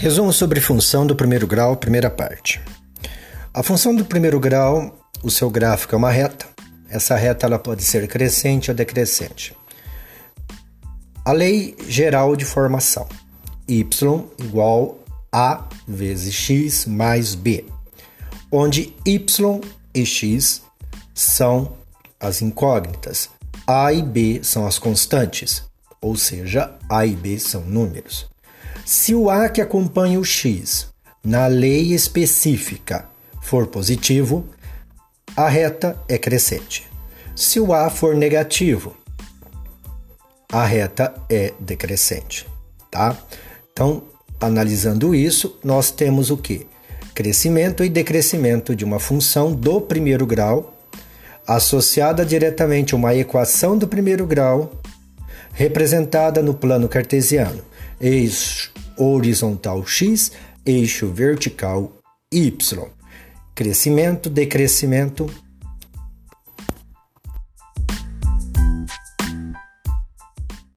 Resumo sobre função do primeiro grau, primeira parte. A função do primeiro grau, o seu gráfico é uma reta. Essa reta ela pode ser crescente ou decrescente. A lei geral de formação. y igual a vezes x mais b, onde y e x são as incógnitas, a e b são as constantes, ou seja, a e b são números. Se o A que acompanha o X na lei específica for positivo, a reta é crescente. Se o A for negativo, a reta é decrescente, tá? Então, analisando isso, nós temos o que? Crescimento e decrescimento de uma função do primeiro grau associada diretamente a uma equação do primeiro grau representada no plano cartesiano. Eixo horizontal x, eixo vertical y. Crescimento, decrescimento,